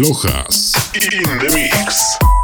Lojas in the mix.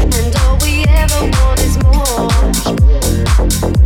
And all we ever want is more.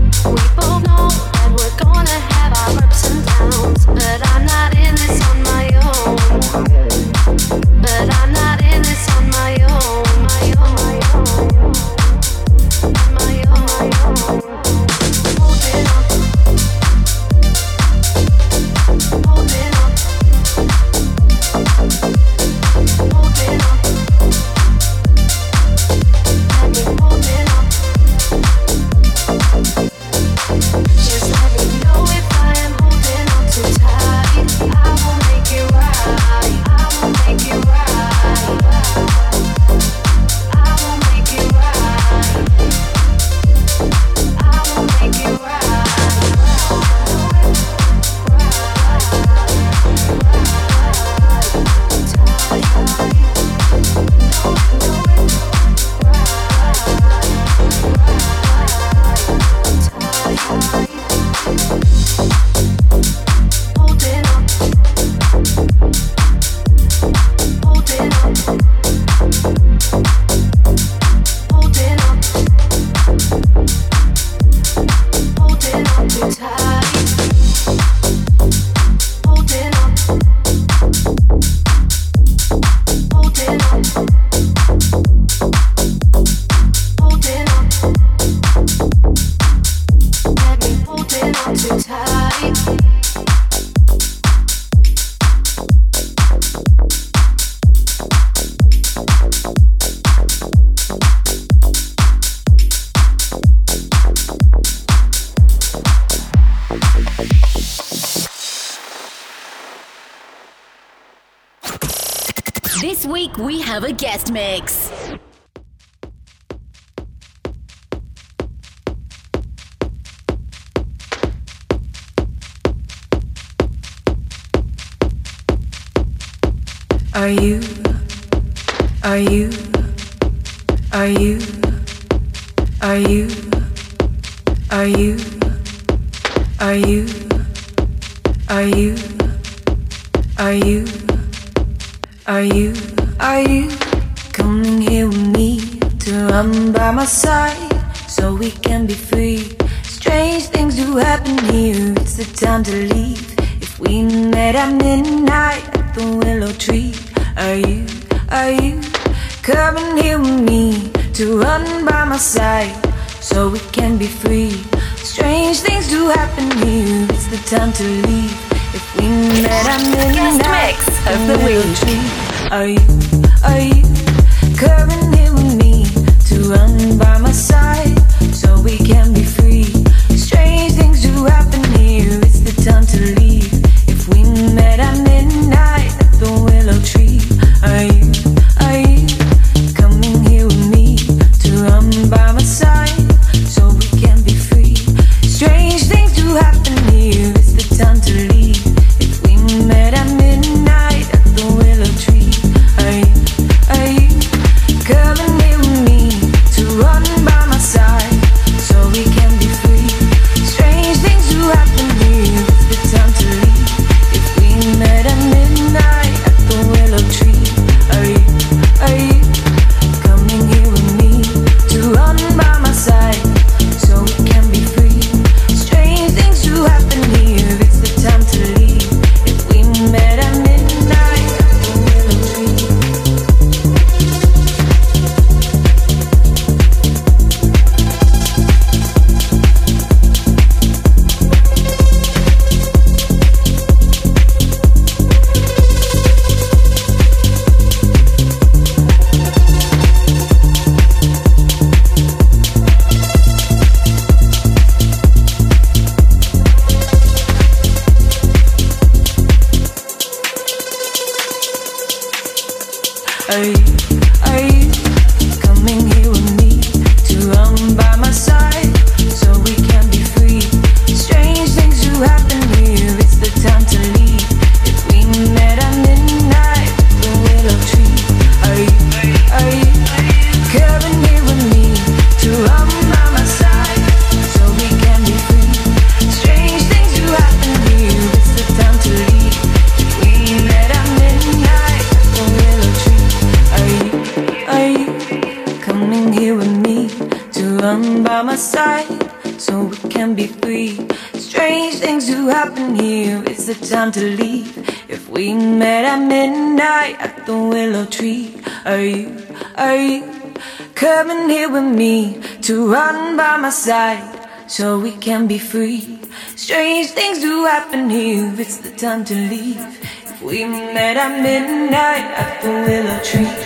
the time to leave. If we met at midnight at the willow tree.